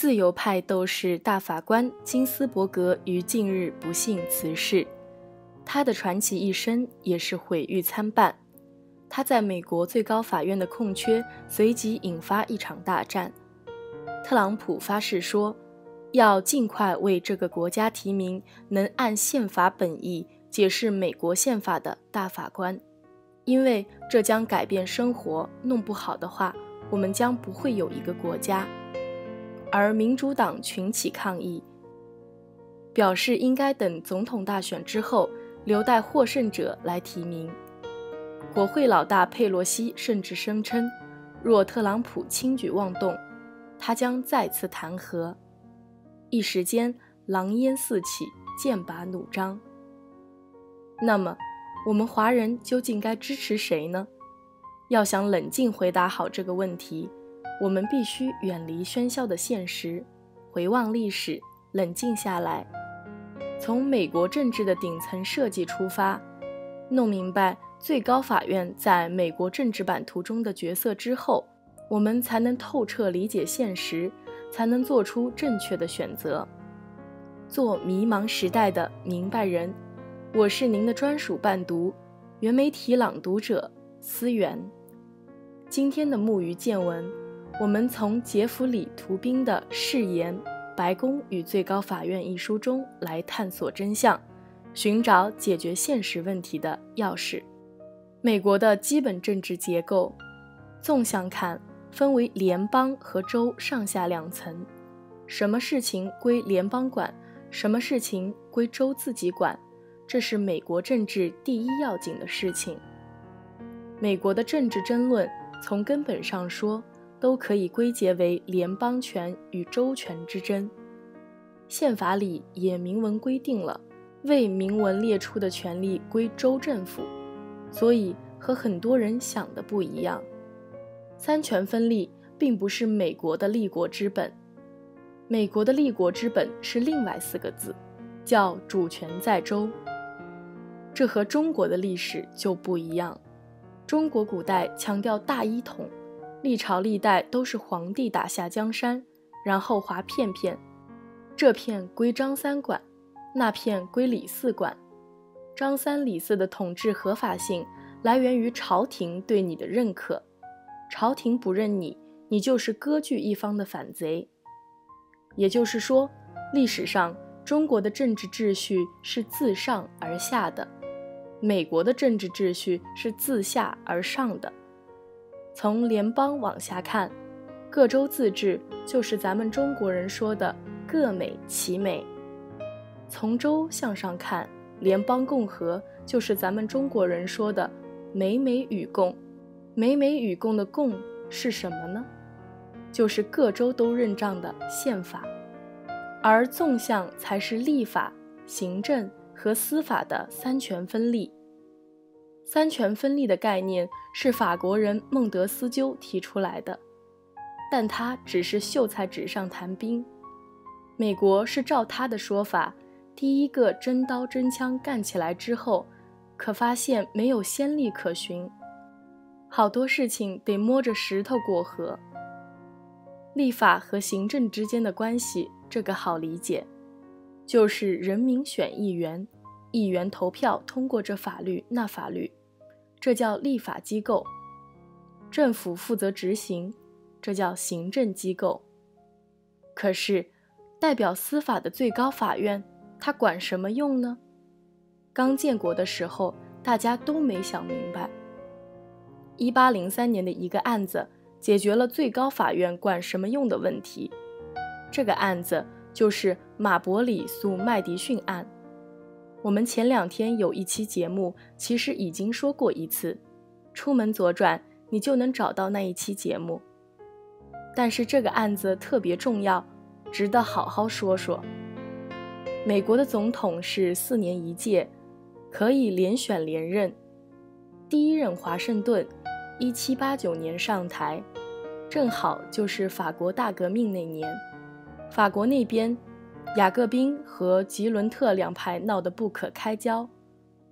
自由派斗士大法官金斯伯格于近日不幸辞世，他的传奇一生也是毁誉参半。他在美国最高法院的空缺随即引发一场大战。特朗普发誓说，要尽快为这个国家提名能按宪法本意解释美国宪法的大法官，因为这将改变生活。弄不好的话，我们将不会有一个国家。而民主党群起抗议，表示应该等总统大选之后，留待获胜者来提名。国会老大佩洛西甚至声称，若特朗普轻举妄动，他将再次弹劾。一时间，狼烟四起，剑拔弩张。那么，我们华人究竟该支持谁呢？要想冷静回答好这个问题，我们必须远离喧嚣的现实，回望历史，冷静下来，从美国政治的顶层设计出发，弄明白。最高法院在美国政治版图中的角色之后，我们才能透彻理解现实，才能做出正确的选择，做迷茫时代的明白人。我是您的专属伴读，原媒体朗读者思源。今天的木鱼见闻，我们从杰弗里·图宾的《誓言：白宫与最高法院》一书中来探索真相，寻找解决现实问题的钥匙。美国的基本政治结构，纵向看分为联邦和州上下两层，什么事情归联邦管，什么事情归州自己管，这是美国政治第一要紧的事情。美国的政治争论，从根本上说，都可以归结为联邦权与州权之争。宪法里也明文规定了，未明文列出的权利归州政府。所以和很多人想的不一样，三权分立并不是美国的立国之本，美国的立国之本是另外四个字，叫主权在州。这和中国的历史就不一样，中国古代强调大一统，历朝历代都是皇帝打下江山，然后划片片，这片归张三管，那片归李四管。张三李四的统治合法性来源于朝廷对你的认可，朝廷不认你，你就是割据一方的反贼。也就是说，历史上中国的政治秩序是自上而下的，美国的政治秩序是自下而上的。从联邦往下看，各州自治就是咱们中国人说的各美其美；从州向上看。联邦共和就是咱们中国人说的“美美与共”，美美与共的“共”是什么呢？就是各州都认账的宪法，而纵向才是立法、行政和司法的三权分立。三权分立的概念是法国人孟德斯鸠提出来的，但他只是秀才纸上谈兵。美国是照他的说法。第一个真刀真枪干起来之后，可发现没有先例可循，好多事情得摸着石头过河。立法和行政之间的关系，这个好理解，就是人民选议员，议员投票通过这法律那法律，这叫立法机构；政府负责执行，这叫行政机构。可是，代表司法的最高法院。他管什么用呢？刚建国的时候，大家都没想明白。一八零三年的一个案子解决了最高法院管什么用的问题。这个案子就是马伯里诉麦迪逊案。我们前两天有一期节目，其实已经说过一次，出门左转你就能找到那一期节目。但是这个案子特别重要，值得好好说说。美国的总统是四年一届，可以连选连任。第一任华盛顿，一七八九年上台，正好就是法国大革命那年。法国那边，雅各宾和吉伦特两派闹得不可开交，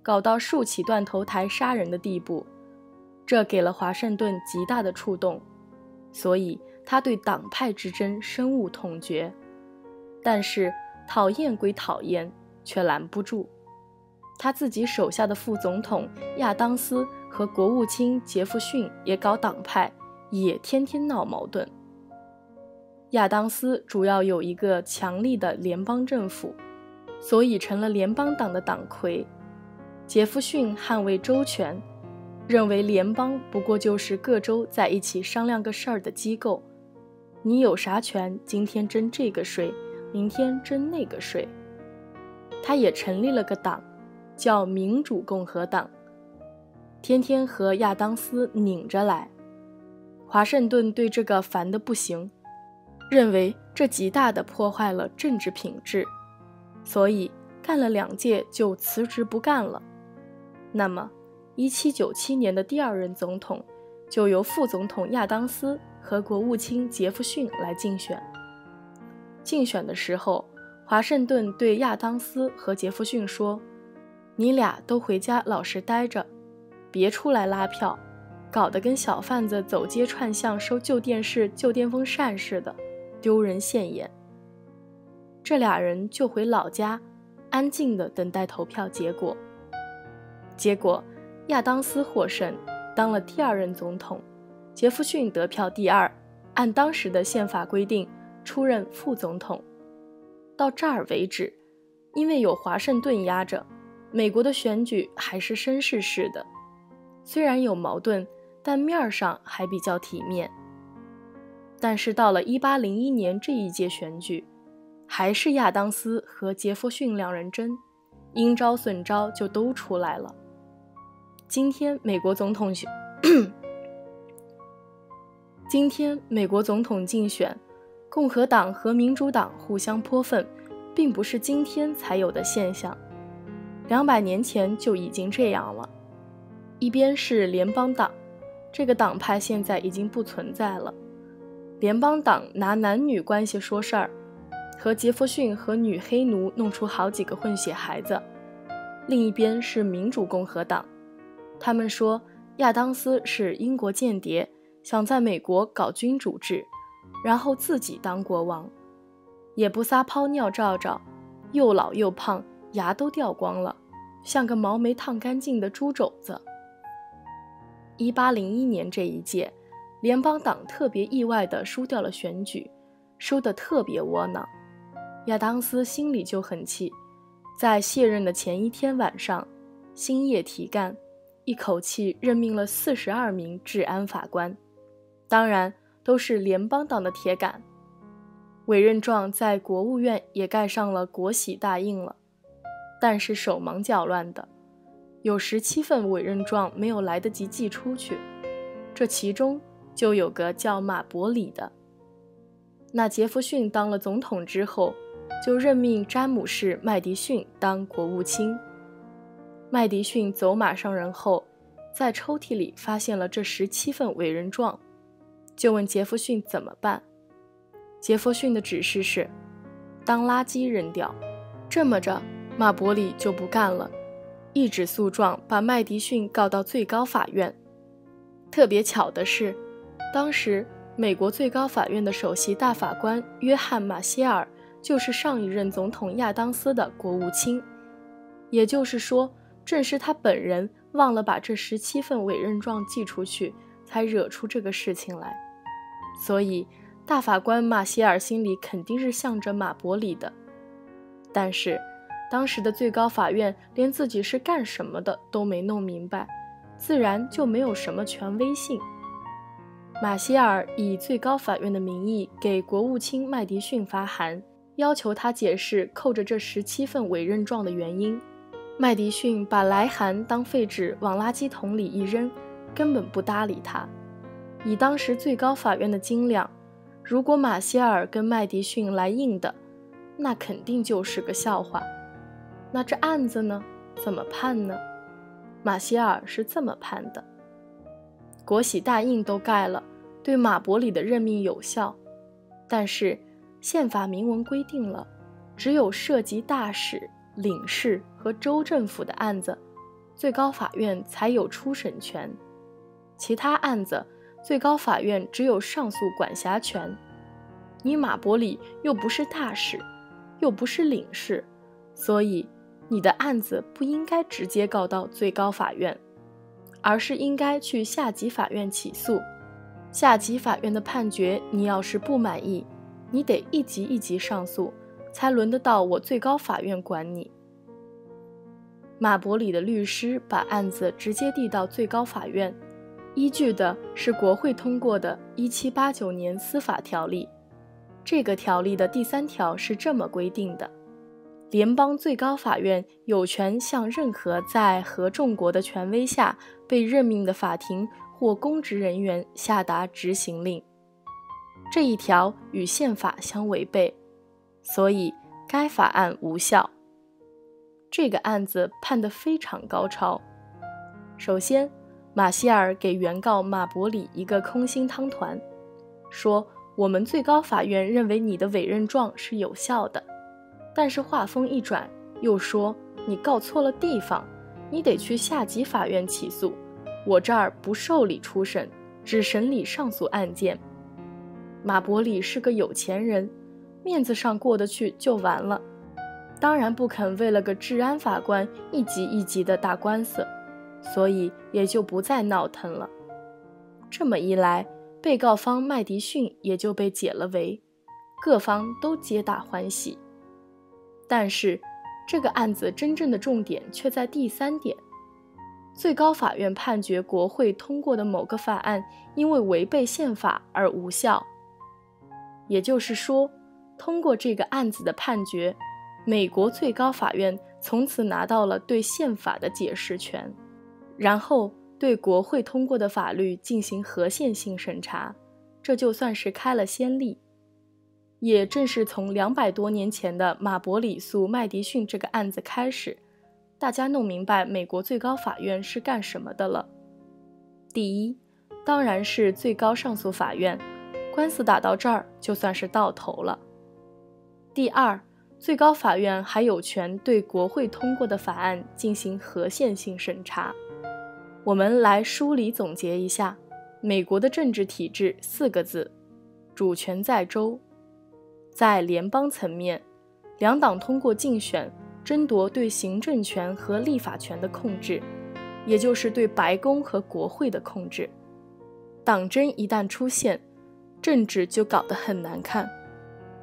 搞到竖起断头台杀人的地步，这给了华盛顿极大的触动，所以他对党派之争深恶痛绝，但是讨厌归讨厌，却拦不住。他自己手下的副总统亚当斯和国务卿杰弗逊也搞党派，也天天闹矛盾。亚当斯主要有一个强力的联邦政府，所以成了联邦党的党魁。杰弗逊捍卫州权，认为联邦不过就是各州在一起商量个事儿的机构。你有啥权？今天征这个税，明天征那个税。他也成立了个党。叫民主共和党，天天和亚当斯拧着来。华盛顿对这个烦得不行，认为这极大的破坏了政治品质，所以干了两届就辞职不干了。那么，1797年的第二任总统就由副总统亚当斯和国务卿杰弗逊来竞选。竞选的时候，华盛顿对亚当斯和杰弗逊说。你俩都回家老实待着，别出来拉票，搞得跟小贩子走街串巷收旧电视、旧电风扇似的，丢人现眼。这俩人就回老家，安静地等待投票结果。结果，亚当斯获胜，当了第二任总统，杰弗逊得票第二，按当时的宪法规定出任副总统。到这儿为止，因为有华盛顿压着。美国的选举还是绅士式的，虽然有矛盾，但面儿上还比较体面。但是到了1801年这一届选举，还是亚当斯和杰弗逊两人争，阴招损招就都出来了。今天美国总统选，今天美国总统竞选，共和党和民主党互相泼粪，并不是今天才有的现象。两百年前就已经这样了。一边是联邦党，这个党派现在已经不存在了。联邦党拿男女关系说事儿，和杰弗逊和女黑奴弄出好几个混血孩子。另一边是民主共和党，他们说亚当斯是英国间谍，想在美国搞君主制，然后自己当国王，也不撒泡尿照照，又老又胖。牙都掉光了，像个毛没烫干净的猪肘子。一八零一年这一届，联邦党特别意外地输掉了选举，输得特别窝囊。亚当斯心里就很气，在卸任的前一天晚上，星夜提干，一口气任命了四十二名治安法官，当然都是联邦党的铁杆。委任状在国务院也盖上了国玺大印了。但是手忙脚乱的，有十七份委任状没有来得及寄出去，这其中就有个叫马伯里的。那杰弗逊当了总统之后，就任命詹姆士·麦迪逊当国务卿。麦迪逊走马上任后，在抽屉里发现了这十七份委任状，就问杰弗逊怎么办。杰弗逊的指示是，当垃圾扔掉。这么着。马伯里就不干了，一纸诉状把麦迪逊告到最高法院。特别巧的是，当时美国最高法院的首席大法官约翰·马歇尔就是上一任总统亚当斯的国务卿，也就是说，正是他本人忘了把这十七份委任状寄出去，才惹出这个事情来。所以，大法官马歇尔心里肯定是向着马伯里的，但是。当时的最高法院连自己是干什么的都没弄明白，自然就没有什么权威性。马歇尔以最高法院的名义给国务卿麦迪逊发函，要求他解释扣着这十七份委任状的原因。麦迪逊把来函当废纸往垃圾桶里一扔，根本不搭理他。以当时最高法院的斤两，如果马歇尔跟麦迪逊来硬的，那肯定就是个笑话。那这案子呢？怎么判呢？马歇尔是这么判的：国玺大印都盖了，对马伯里的任命有效。但是宪法明文规定了，只有涉及大使、领事和州政府的案子，最高法院才有初审权。其他案子最高法院只有上诉管辖权。你马伯里又不是大使，又不是领事，所以你的案子不应该直接告到最高法院，而是应该去下级法院起诉。下级法院的判决，你要是不满意，你得一级一级上诉，才轮得到我最高法院管你。马伯里的律师把案子直接递到最高法院，依据的是国会通过的1789年司法条例。这个条例的第三条是这么规定的：联邦最高法院有权向任何在合众国的权威下被任命的法庭或公职人员下达执行令。这一条与宪法相违背，所以该法案无效。这个案子判得非常高超。首先，马歇尔给原告马伯里一个空心汤团，说：“我们最高法院认为你的委任状是有效的。”但是话锋一转，又说：“你告错了地方，你得去下级法院起诉。我这儿不受理初审，只审理上诉案件。”马伯里是个有钱人，面子上过得去就完了。当然不肯为了个治安法官一级一级的打官司，所以也就不再闹腾了。这么一来，被告方麦迪逊也就被解了围，各方都皆大欢喜。但是，这个案子真正的重点却在第三点：最高法院判决国会通过的某个法案因为违背宪法而无效。也就是说，通过这个案子的判决。美国最高法院从此拿到了对宪法的解释权，然后对国会通过的法律进行合宪性审查，这就算是开了先例。也正是从两百多年前的马伯里诉麦迪逊这个案子开始，大家弄明白美国最高法院是干什么的了。第一，当然是最高上诉法院，官司打到这儿就算是到头了。第二。最高法院还有权对国会通过的法案进行合宪性审查。我们来梳理总结一下，美国的政治体制四个字：主权在州。在联邦层面，两党通过竞选争夺对行政权和立法权的控制，也就是对白宫和国会的控制。党争一旦出现，政治就搞得很难看。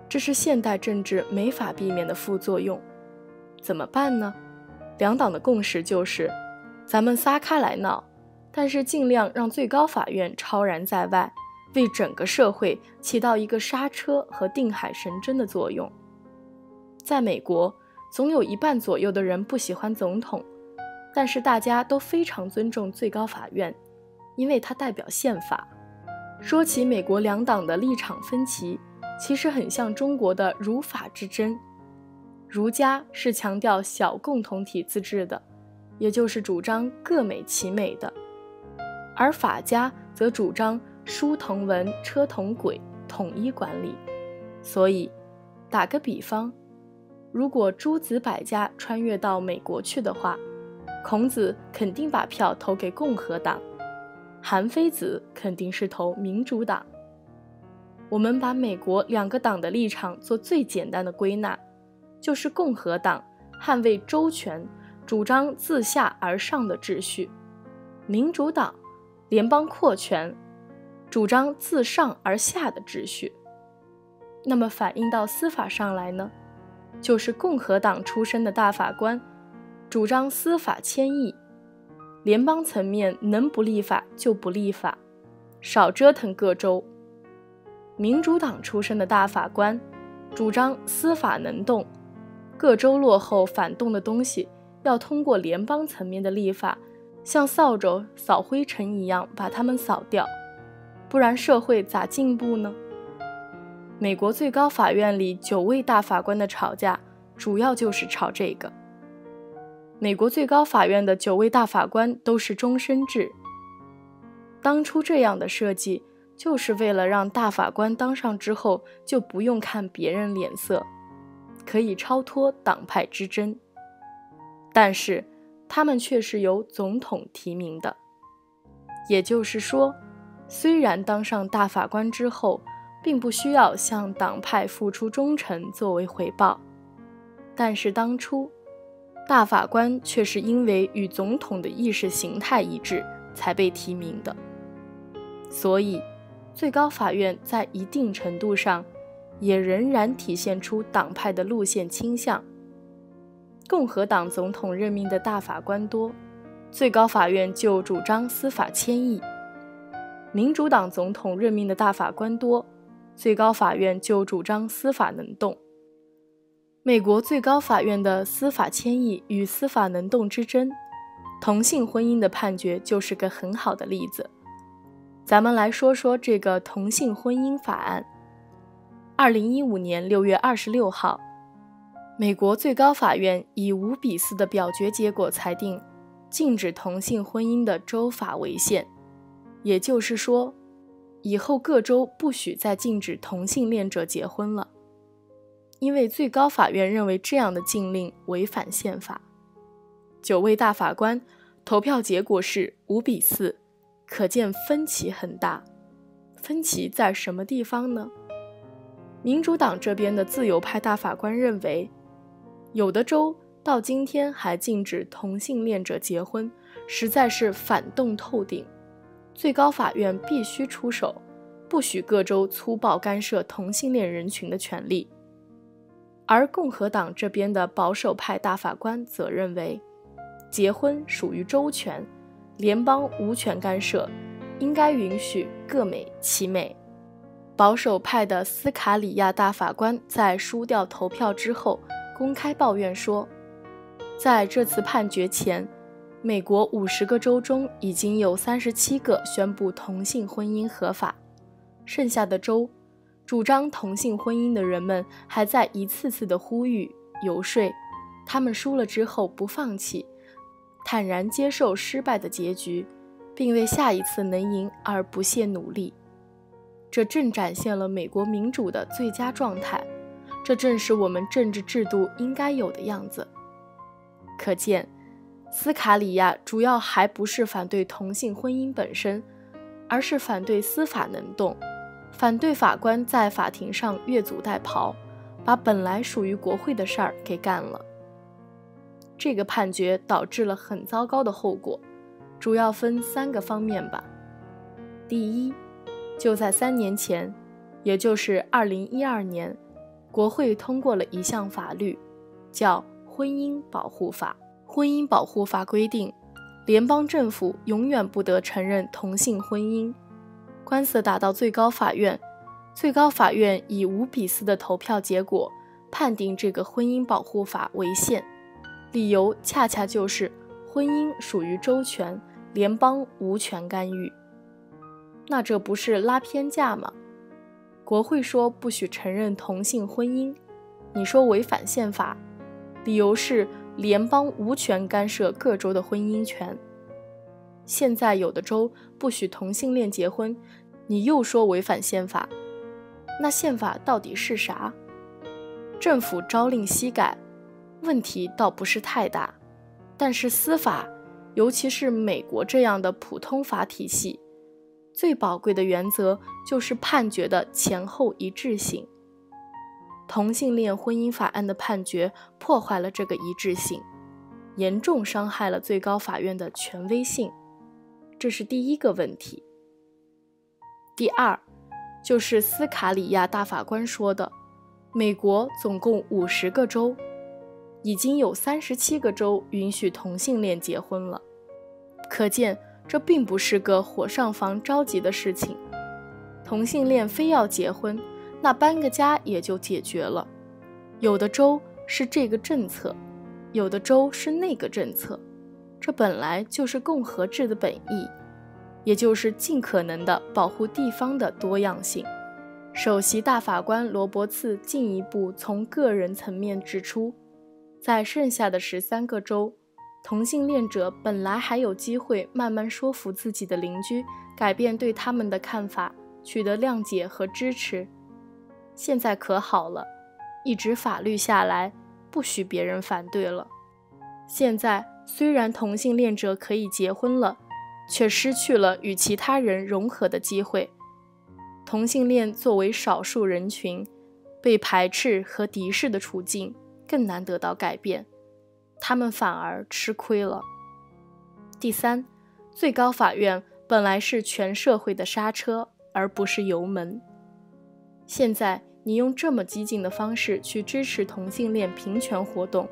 这是现代政治没法避免的副作用，怎么办呢？两党的共识就是，咱们撒开来闹，但是尽量让最高法院超然在外，为整个社会起到一个刹车和定海神针的作用。在美国，总有一半左右的人不喜欢总统，但是大家都非常尊重最高法院，因为它代表宪法。说起美国两党的立场分歧。其实很像中国的儒法之争，儒家是强调小共同体自治的，也就是主张各美其美的，而法家则主张书同文，车同轨，统一管理。所以，打个比方，如果诸子百家穿越到美国去的话，孔子肯定把票投给共和党，韩非子肯定是投民主党。我们把美国两个党的立场做最简单的归纳，就是共和党捍卫周全，主张自下而上的秩序；民主党联邦扩权，主张自上而下的秩序。那么反映到司法上来呢，就是共和党出身的大法官主张司法迁移，联邦层面能不立法就不立法，少折腾各州。民主党出身的大法官，主张司法能动，各州落后反动的东西要通过联邦层面的立法，像扫帚扫灰尘一样把它们扫掉，不然社会咋进步呢？美国最高法院里九位大法官的吵架，主要就是吵这个。美国最高法院的九位大法官都是终身制，当初这样的设计。就是为了让大法官当上之后就不用看别人脸色，可以超脱党派之争。但是他们却是由总统提名的，也就是说，虽然当上大法官之后，并不需要向党派付出忠诚作为回报，但是当初大法官却是因为与总统的意识形态一致才被提名的，所以最高法院在一定程度上也仍然体现出党派的路线倾向。共和党总统任命的大法官多，最高法院就主张司法迁移；民主党总统任命的大法官多，最高法院就主张司法能动。美国最高法院的司法迁移与司法能动之争，同性婚姻的判决就是个很好的例子。咱们来说说这个同性婚姻法案。二零一五年六月二十六号。美国最高法院以五比四的表决结果裁定，禁止同性婚姻的州法为宪，也就是说，以后各州不许再禁止同性恋者结婚了。因为最高法院认为这样的禁令违反宪法。九位大法官投票结果是五比四，可见分歧很大。分歧在什么地方呢？民主党这边的自由派大法官认为。有的州到今天还禁止同性恋者结婚，实在是反动透顶。最高法院必须出手，不许各州粗暴干涉同性恋人群的权利。而共和党这边的保守派大法官则认为，结婚属于州权，联邦无权干涉，应该允许各美其美。保守派的斯卡里亚大法官在输掉投票之后。公开抱怨说，在这次判决前，美国五十个州中已经有三十七个宣布同性婚姻合法，剩下的州，主张同性婚姻的人们还在一次次的呼吁、游说，他们输了之后不放弃，坦然接受失败的结局，并为下一次能赢而不懈努力。这正展现了美国民主的最佳状态。这正是我们政治制度应该有的样子。可见，斯卡里亚主要还不是反对同性婚姻本身，而是反对司法能动，反对法官在法庭上越俎代庖，把本来属于国会的事儿给干了。这个判决导致了很糟糕的后果，主要分三个方面吧。第一，就在三年前，也就是二零一二年。国会通过了一项法律，叫《婚姻保护法》。《婚姻保护法》规定，联邦政府永远不得承认同性婚姻。官司打到最高法院，最高法院以五比四的投票结果判定这个《婚姻保护法》为宪，理由恰恰就是婚姻属于州权，联邦无权干预。那这不是拉偏架吗？国会说不许承认同性婚姻，你说违反宪法，理由是联邦无权干涉各州的婚姻权。现在有的州不许同性恋结婚，你又说违反宪法，那宪法到底是啥？政府朝令夕改，问题倒不是太大，但是司法，尤其是美国这样的普通法体系。最宝贵的原则就是判决的前后一致性。同性恋婚姻法案的判决破坏了这个一致性，严重伤害了最高法院的权威性，这是第一个问题。第二，就是斯卡里亚大法官说的，美国总共五十个州，已经有三十七个州允许同性恋结婚了，可见。这并不是个火上房着急的事情，同性恋非要结婚，那搬个家也就解决了。有的州是这个政策，有的州是那个政策，这本来就是共和制的本意，也就是尽可能的保护地方的多样性。首席大法官罗伯茨进一步从个人层面指出，在剩下的十三个州。同性恋者本来还有机会慢慢说服自己的邻居改变对他们的看法，取得谅解和支持。现在可好了，一纸法律下来，不许别人反对了。现在虽然同性恋者可以结婚了，却失去了与其他人融合的机会。同性恋作为少数人群，被排斥和敌视的处境更难得到改变，他们反而吃亏了。第三，最高法院本来是全社会的刹车，而不是油门。现在你用这么激进的方式去支持同性恋平权活动，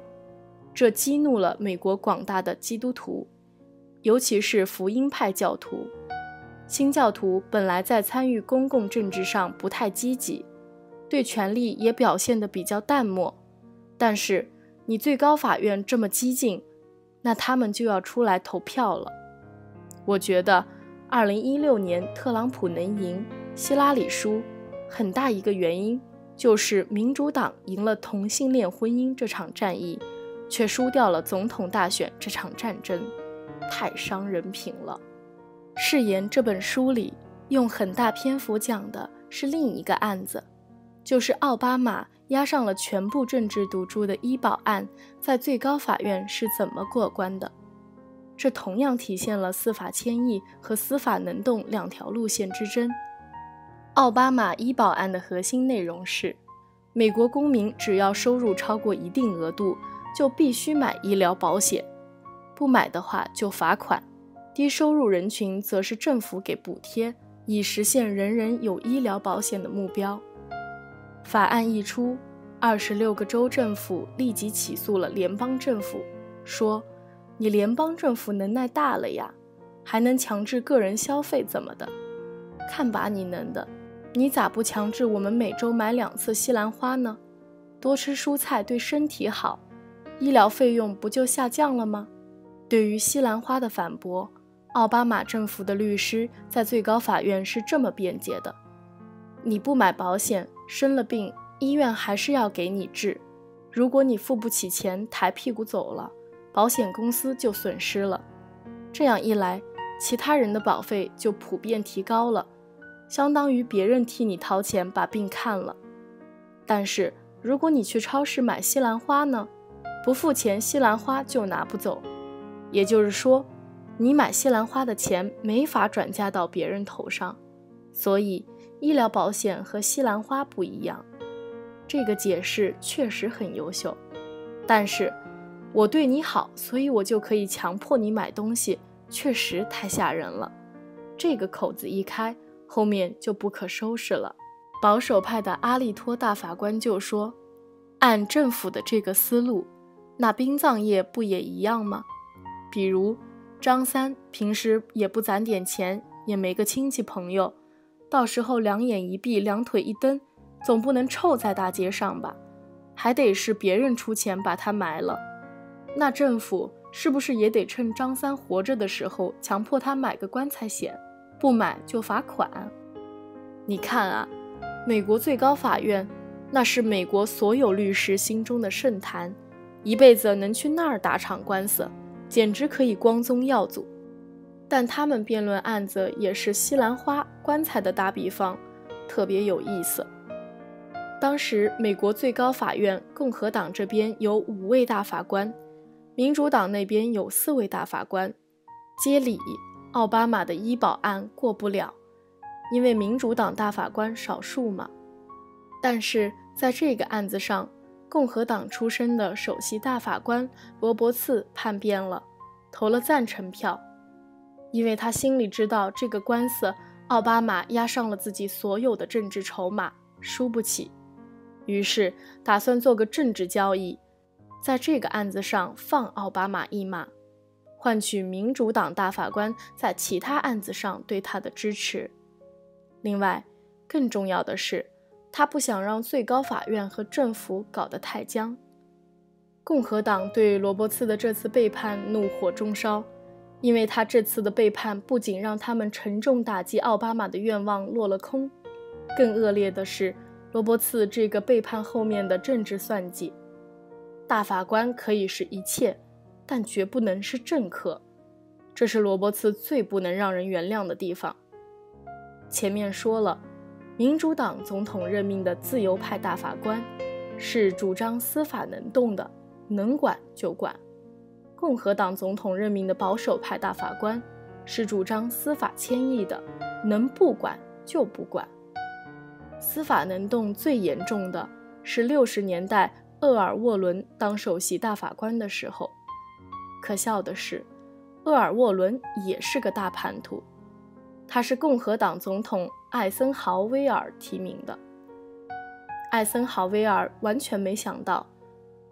这激怒了美国广大的基督徒。尤其是福音派教徒，新教徒本来在参与公共政治上不太积极，对权力也表现得比较淡漠。但是你最高法院这么激进，那他们就要出来投票了。我觉得，二零一六年特朗普能赢，希拉里输，很大一个原因就是民主党赢了同性恋婚姻这场战役，却输掉了总统大选这场战争。太伤人品了。誓言这本书里用很大篇幅讲的是另一个案子，就是奥巴马押上了全部政治赌注的医保案在最高法院是怎么过关的。这同样体现了司法迁移和司法能动两条路线之争。奥巴马医保案的核心内容是，美国公民只要收入超过一定额度，就必须买医疗保险。不买的话就罚款，低收入人群则是政府给补贴，以实现人人有医疗保险的目标。法案一出，二十六个州政府立即起诉了联邦政府，说：“你联邦政府能耐大了呀，还能强制个人消费怎么的？看把你能的！你咋不强制我们每周买两次西兰花呢？多吃蔬菜对身体好，医疗费用不就下降了吗？”对于西兰花的反驳，奥巴马政府的律师在最高法院是这么辩解的：“你不买保险，生了病，医院还是要给你治。如果你付不起钱，抬屁股走了，保险公司就损失了。这样一来，其他人的保费就普遍提高了，相当于别人替你掏钱把病看了。但是如果你去超市买西兰花呢？不付钱，西兰花就拿不走。”也就是说，你买西兰花的钱没法转嫁到别人头上，所以医疗保险和西兰花不一样。这个解释确实很优秀，但是我对你好，所以我就可以强迫你买东西，确实太吓人了。这个口子一开，后面就不可收拾了。保守派的阿利托大法官就说：“按政府的这个思路，那殡葬业不也一样吗？”比如张三平时也不攒点钱，也没个亲戚朋友，到时候两眼一闭，两腿一蹬，总不能臭在大街上吧？还得是别人出钱把他埋了。那政府是不是也得趁张三活着的时候，强迫他买个棺材险？不买就罚款。你看啊，美国最高法院，那是美国所有律师心中的圣坛，一辈子能去那儿打场官司。简直可以光宗耀祖，但他们辩论案子也是西兰花、棺材的打比方，特别有意思。当时美国最高法院共和党这边有五位大法官，民主党那边有四位大法官，接理奥巴马的医保案过不了，因为民主党大法官少数嘛。但是在这个案子上。共和党出身的首席大法官罗伯茨叛变了，投了赞成票，因为他心里知道这个官司奥巴马押上了自己所有的政治筹码，输不起，于是打算做个政治交易，在这个案子上放奥巴马一马，换取民主党大法官在其他案子上对他的支持。另外，更重要的是。他不想让最高法院和政府搞得太僵。共和党对罗伯茨的这次背叛怒火中烧，因为他这次的背叛不仅让他们沉重打击奥巴马的愿望落了空，更恶劣的是罗伯茨这个背叛后面的政治算计。大法官可以是一切，但绝不能是政客，这是罗伯茨最不能让人原谅的地方。前面说了。民主党总统任命的自由派大法官是主张司法能动的，能管就管；共和党总统任命的保守派大法官是主张司法迁移的，能不管就不管。司法能动最严重的是六十年代厄尔沃伦当首席大法官的时候。可笑的是，厄尔沃伦也是个大叛徒，他是共和党总统艾森豪威尔提名的。艾森豪威尔完全没想到，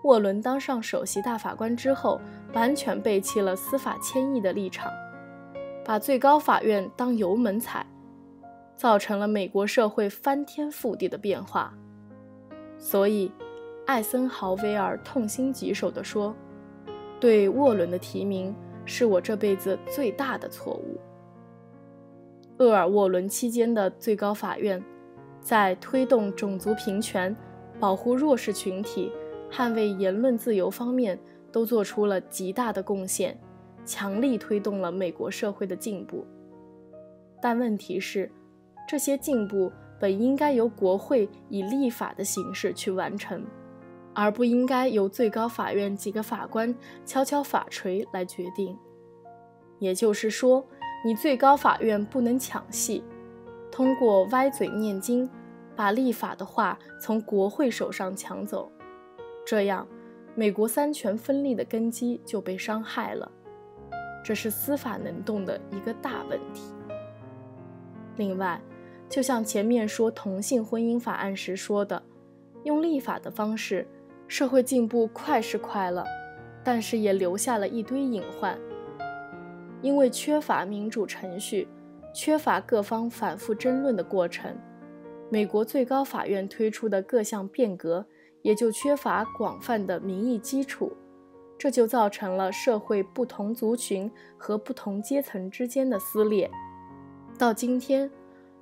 沃伦当上首席大法官之后，完全背弃了司法迁移的立场，把最高法院当油门踩。造成了美国社会翻天覆地的变化，所以，艾森豪威尔痛心疾首地说：“对沃伦的提名是我这辈子最大的错误。”厄尔沃伦期间的最高法院，在推动种族平权、保护弱势群体、捍卫言论自由方面都做出了极大的贡献，强力推动了美国社会的进步。但问题是。这些进步本应该由国会以立法的形式去完成，而不应该由最高法院几个法官敲敲法锤来决定。也就是说，你最高法院不能抢戏，通过歪嘴念经，把立法的话从国会手上抢走，这样美国三权分立的根基就被伤害了。这是司法能动的一个大问题。另外，就像前面说同性婚姻法案时说的，用立法的方式，社会进步快是快了，但是也留下了一堆隐患。因为缺乏民主程序，缺乏各方反复争论的过程，美国最高法院推出的各项变革也就缺乏广泛的民意基础，这就造成了社会不同族群和不同阶层之间的撕裂。到今天。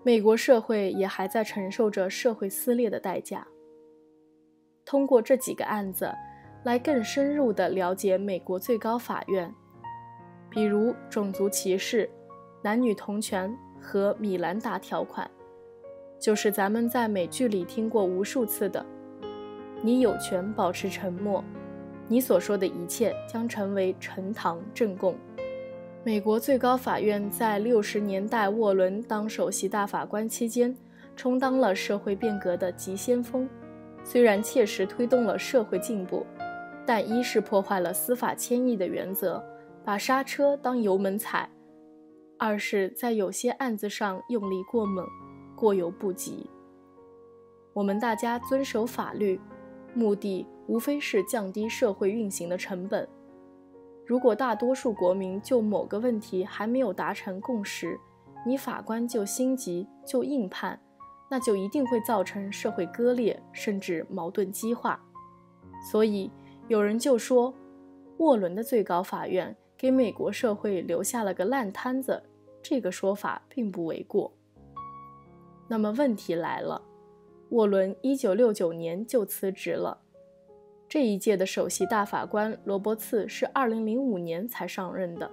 美国社会也还在承受着社会撕裂的代价。通过这几个案子，来更深入地了解美国最高法院，比如种族歧视、男女同权和米兰达条款，就是咱们在美剧里听过无数次的：“你有权保持沉默，你所说的一切将成为呈堂证供。”美国最高法院在六十年代沃伦当首席大法官期间，充当了社会变革的急先锋。虽然切实推动了社会进步，但一是破坏了司法迁移的原则，把刹车当油门踩；二是，在有些案子上用力过猛，过犹不及。我们大家遵守法律，目的无非是降低社会运行的成本。如果大多数国民就某个问题还没有达成共识，你法官就心急就硬判，那就一定会造成社会割裂，甚至矛盾激化。所以有人就说，沃伦的最高法院给美国社会留下了个烂摊子，这个说法并不为过。那么问题来了，沃伦一九六九年就辞职了。这一届的首席大法官罗伯茨是2005年才上任的，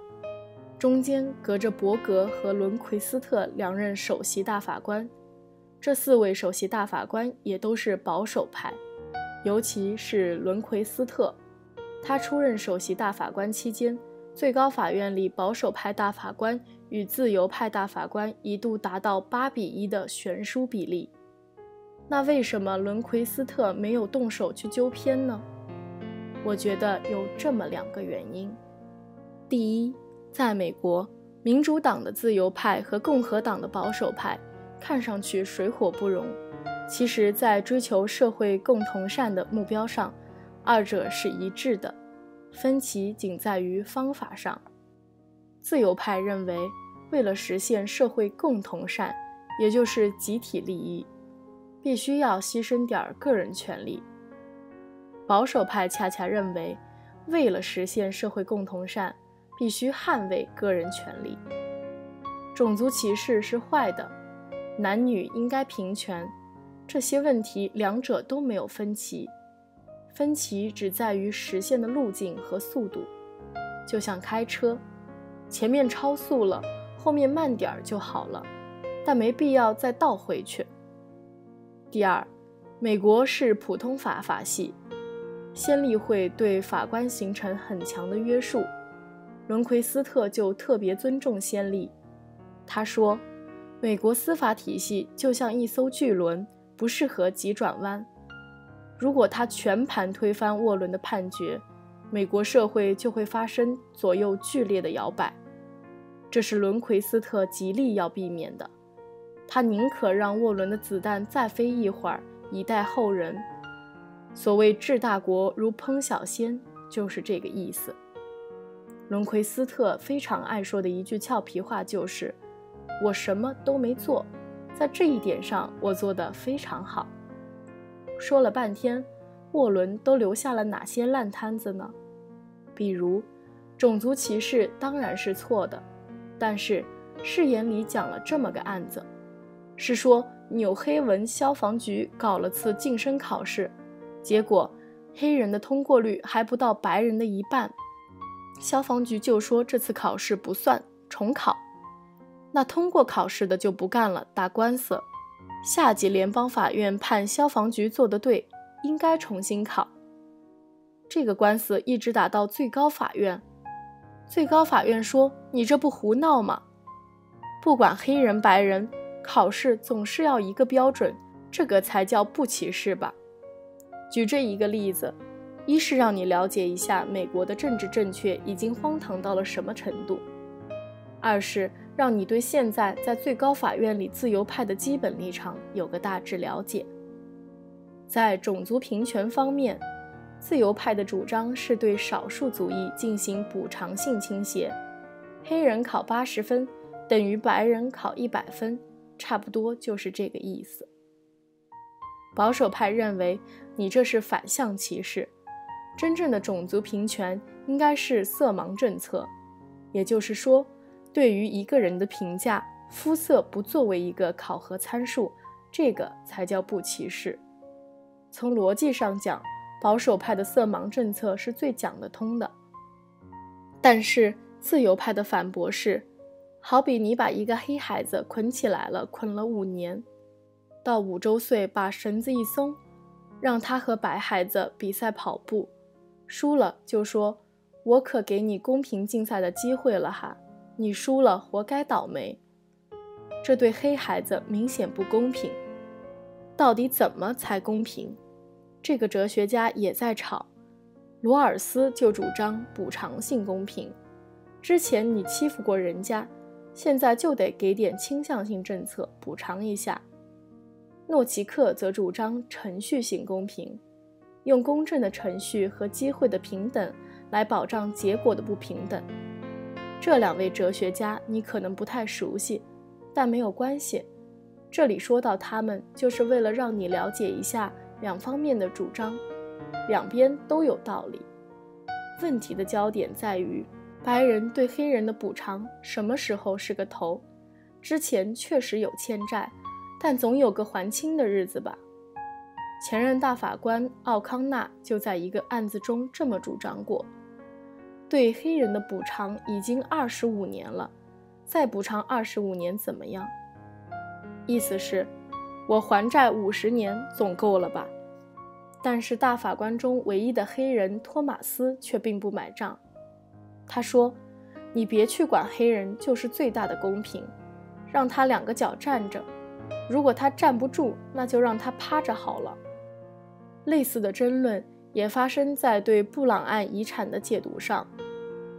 中间隔着伯格和伦奎斯特两任首席大法官。这四位首席大法官也都是保守派，尤其是伦奎斯特，他出任首席大法官期间，最高法院里保守派大法官与自由派大法官一度达到八比一的悬殊比例。那为什么伦奎斯特没有动手去纠偏呢？我觉得有这么两个原因：第一，在美国，民主党的自由派和共和党的保守派看上去水火不容，其实，在追求社会共同善的目标上，二者是一致的，分歧仅在于方法上。自由派认为，为了实现社会共同善，也就是集体利益。必须要牺牲点个人权利。保守派恰恰认为，为了实现社会共同善，必须捍卫个人权利。种族歧视是坏的，男女应该平权，这些问题两者都没有分歧，分歧只在于实现的路径和速度。就像开车，前面超速了，后面慢点儿就好了，但没必要再倒回去。第二，美国是普通法法系，先例会对法官形成很强的约束。伦奎斯特就特别尊重先例。他说：“美国司法体系就像一艘巨轮，不适合急转弯。如果他全盘推翻沃伦的判决，美国社会就会发生左右剧烈的摇摆。这是伦奎斯特极力要避免的。他宁可让沃伦的子弹再飞一会儿，以待后人。所谓治大国如烹小鲜，就是这个意思。”伦奎斯特非常爱说的一句俏皮话就是。我什么都没做，在这一点上我做得非常好。说了半天，沃伦都留下了哪些烂摊子呢？比如，种族歧视当然是错的，但是誓言里讲了这么个案子，是说纽黑文消防局搞了次晋升考试，结果黑人的通过率还不到白人的一半，消防局就说这次考试不算，重考。那通过考试的就不干了，打官司。下级联邦法院判消防局做得对，应该重新考。这个官司一直打到最高法院，最高法院说：“你这不胡闹吗？不管黑人白人，考试总是要一个标准，这个才叫不歧视吧？”举这一个例子，一是让你了解一下美国的政治正确已经荒唐到了什么程度，二是。让你对现在在最高法院里自由派的基本立场有个大致了解。在种族平权方面，自由派的主张是对少数族裔进行补偿性倾斜，黑人考八十分等于白人考一百分，差不多就是这个意思。保守派认为你这是反向歧视，真正的种族平权应该是色盲政策，也就是说。对于一个人的评价，肤色不作为一个考核参数，这个才叫不歧视。从逻辑上讲，保守派的色盲政策是最讲得通的。但是自由派的反驳是：好比你把一个黑孩子捆起来了，捆了五年，到五周岁把绳子一松，让他和白孩子比赛跑步，输了就说：“我可给你公平竞赛的机会了哈。”你输了，活该倒霉。这对黑孩子明显不公平。到底怎么才公平？这个哲学家也在吵。罗尔斯就主张补偿性公平。之前你欺负过人家，现在就得给点倾向性政策补偿一下。诺奇克则主张程序性公平，用公正的程序和机会的平等来保障结果的不平等。这两位哲学家你可能不太熟悉，但没有关系。这里说到他们，就是为了让你了解一下两方面的主张，两边都有道理。问题的焦点在于，白人对黑人的补偿什么时候是个头？之前确实有欠债，但总有个还清的日子吧？前任大法官奥康纳就在一个案子中这么主张过。对黑人的补偿已经二十五年了，再补偿二十五年怎么样？意思是，我还债五十年总够了吧？但是大法官中唯一的黑人托马斯却并不买账。他说：“你别去管黑人，就是最大的公平，让他两个脚站着，如果他站不住，那就让他趴着好了。”类似的争论。也发生在对布朗案遗产的解读上。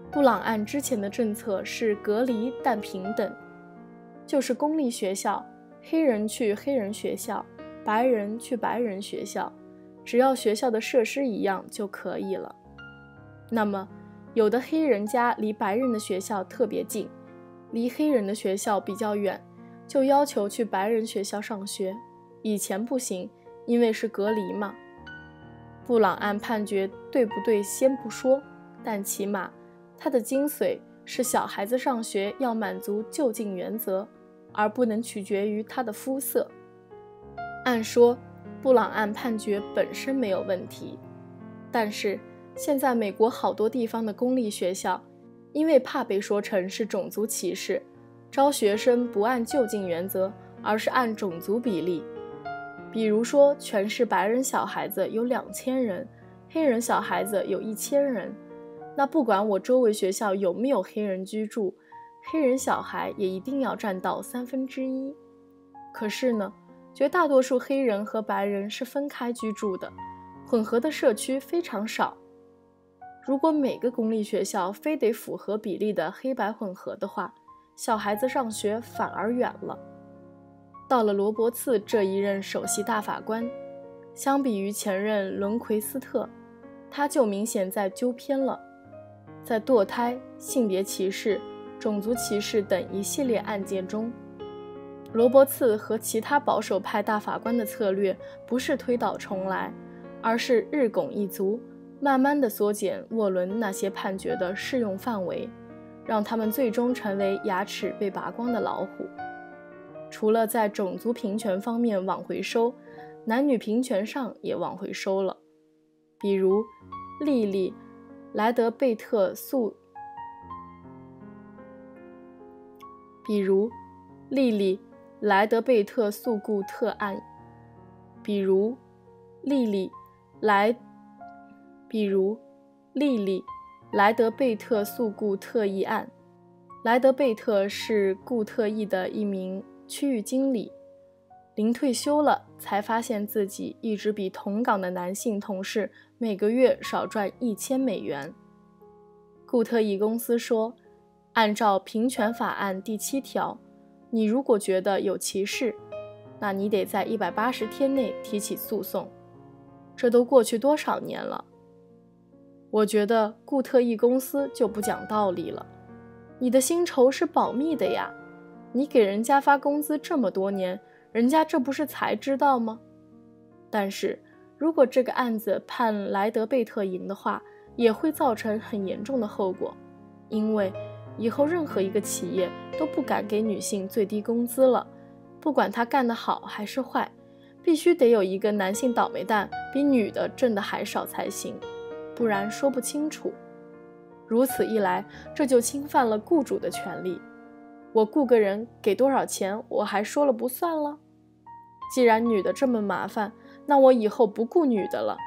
布朗案之前的政策是隔离但平等，就是公立学校，黑人去黑人学校，白人去白人学校，只要学校的设施一样就可以了。那么，有的黑人家离白人的学校特别近，离黑人的学校比较远，就要求去白人学校上学。以前不行，因为是隔离嘛。布朗案判决对不对，先不说，但起码它的精髓是小孩子上学要满足就近原则，而不能取决于他的肤色。按说，布朗案判决本身没有问题，但是现在美国好多地方的公立学校，因为怕被说成是种族歧视，招学生不按就近原则，而是按种族比例。比如说，全市白人小孩子有两千人，黑人小孩子有一千人，那不管我周围学校有没有黑人居住，黑人小孩也一定要占到三分之一。可是呢，绝大多数黑人和白人是分开居住的，混合的社区非常少。如果每个公立学校非得符合比例的黑白混合的话，小孩子上学反而远了。到了罗伯茨这一任首席大法官，相比于前任伦奎斯特，他就明显在纠偏了。在堕胎、性别歧视、种族歧视等一系列案件中，罗伯茨和其他保守派大法官的策略不是推倒重来，而是日拱一卒，慢慢的缩减沃伦那些判决的适用范围。让他们最终成为牙齿被拔光的老虎。除了在种族平权方面往回收，男女平权上也往回收了。比如，莉莉·莱德贝特诉，比如，莉莉·莱德贝特诉固特案，比如，莉莉·莱，比如，莉莉。莱德贝特诉固特异案。莱德贝特是固特异的一名区域经理，临退休了才发现自己一直比同岗的男性同事每个月少赚一千美元。固特异公司说：“按照平权法案第七条，你如果觉得有歧视，那你得在一百八十天内提起诉讼。”这都过去多少年了？我觉得固特异公司就不讲道理了。你的薪酬是保密的呀，你给人家发工资这么多年，人家这不是才知道吗？但是如果这个案子判莱德贝特赢的话，也会造成很严重的后果，因为以后任何一个企业都不敢给女性最低工资了，不管他干得好还是坏，必须得有一个男性倒霉蛋比女的挣的还少才行。不然说不清楚。如此一来，这就侵犯了雇主的权利。我雇个人给多少钱，我还说了不算了。既然女的这么麻烦，那我以后不雇女的了。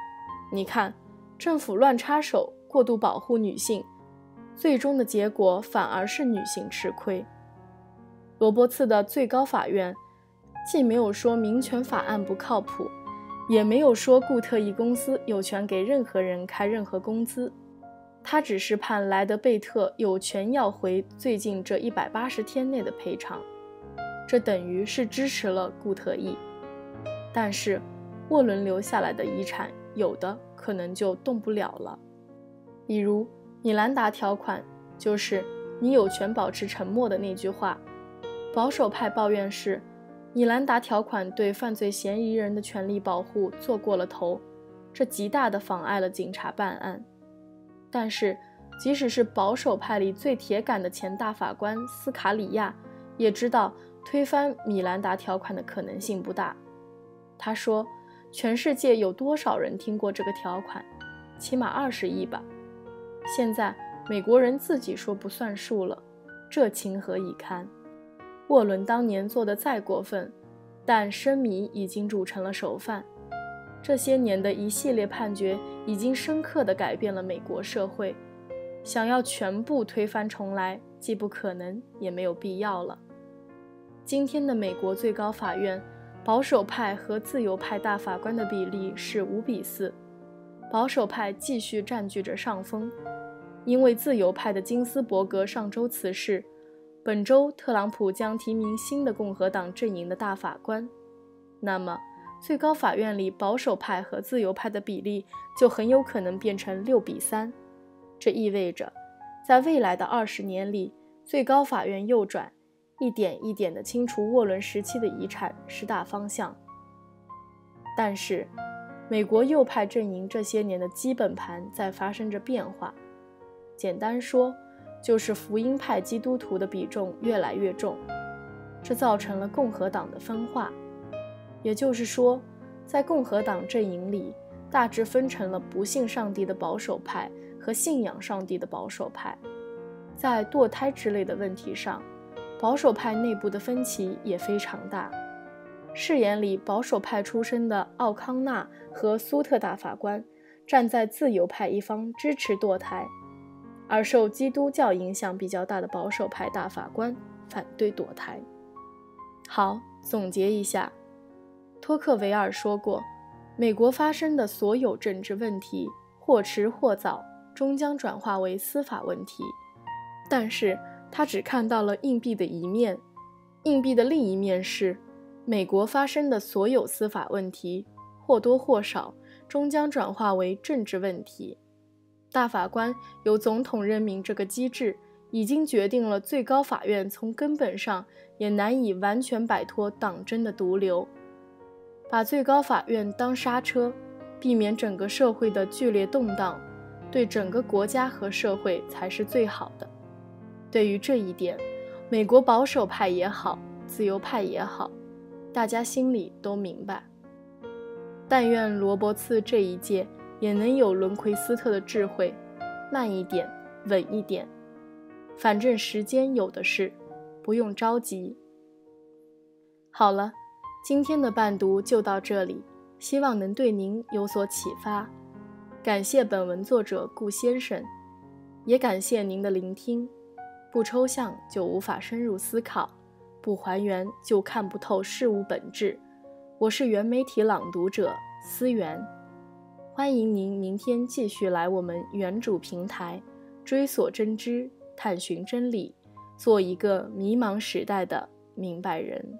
你看，政府乱插手，过度保护女性，最终的结果反而是女性吃亏。罗伯茨的最高法院既没有说民权法案不靠谱。也没有说固特异公司有权给任何人开任何工资，他只是判莱德贝特有权要回最近这一百八十天内的赔偿，这等于是支持了固特异。但是，沃伦留下来的遗产有的可能就动不了了，比如米兰达条款，就是你有权保持沉默的那句话。保守派抱怨是。米兰达条款对犯罪嫌疑人的权利保护做过了头，这极大地妨碍了警察办案。但是，即使是保守派里最铁杆的前大法官斯卡里亚，也知道推翻米兰达条款的可能性不大。他说：“全世界有多少人听过这个条款？起码二十亿吧。现在美国人自己说不算数了，这情何以堪？”沃伦当年做的再过分，但生米已经煮成了熟饭。这些年的一系列判决已经深刻地改变了美国社会，想要全部推翻重来，既不可能，也没有必要了。今天的美国最高法院，保守派和自由派大法官的比例是五比四，保守派继续占据着上风，因为自由派的金斯伯格上周辞世。本周，特朗普将提名新的共和党阵营的大法官，那么最高法院里保守派和自由派的比例就很有可能变成六比三。这意味着，在未来的二十年里，最高法院右转，一点一点地清除沃伦时期的遗产是大方向。但是，美国右派阵营这些年的基本盘在发生着变化。简单说，就是福音派基督徒的比重越来越重，这造成了共和党的分化。也就是说，在共和党阵营里，大致分成了不信上帝的保守派和信仰上帝的保守派。在堕胎之类的问题上，保守派内部的分歧也非常大。誓言里，保守派出身的奥康纳和苏特大法官站在自由派一方，支持堕胎。而受基督教影响比较大的保守派大法官反对堕胎。好，总结一下，托克维尔说过，美国发生的所有政治问题，或迟或早，终将转化为司法问题。但是他只看到了硬币的一面，硬币的另一面是。美国发生的所有司法问题，或多或少终将转化为政治问题。大法官由总统任命这个机制，已经决定了最高法院从根本上也难以完全摆脱党争的毒瘤。把最高法院当刹车，避免整个社会的剧烈动荡，对整个国家和社会才是最好的。对于这一点，美国保守派也好，自由派也好。大家心里都明白。但愿罗伯茨这一届也能有伦奎斯特的智慧，慢一点，稳一点。反正时间有的是，不用着急。好了，今天的伴读就到这里，希望能对您有所启发。感谢本文作者顾先生，也感谢您的聆听。不抽象就无法深入思考。不还原就看不透事物本质。我是原媒体朗读者思源，欢迎您明天继续来我们原主平台，追索真知，探寻真理，做一个迷茫时代的明白人。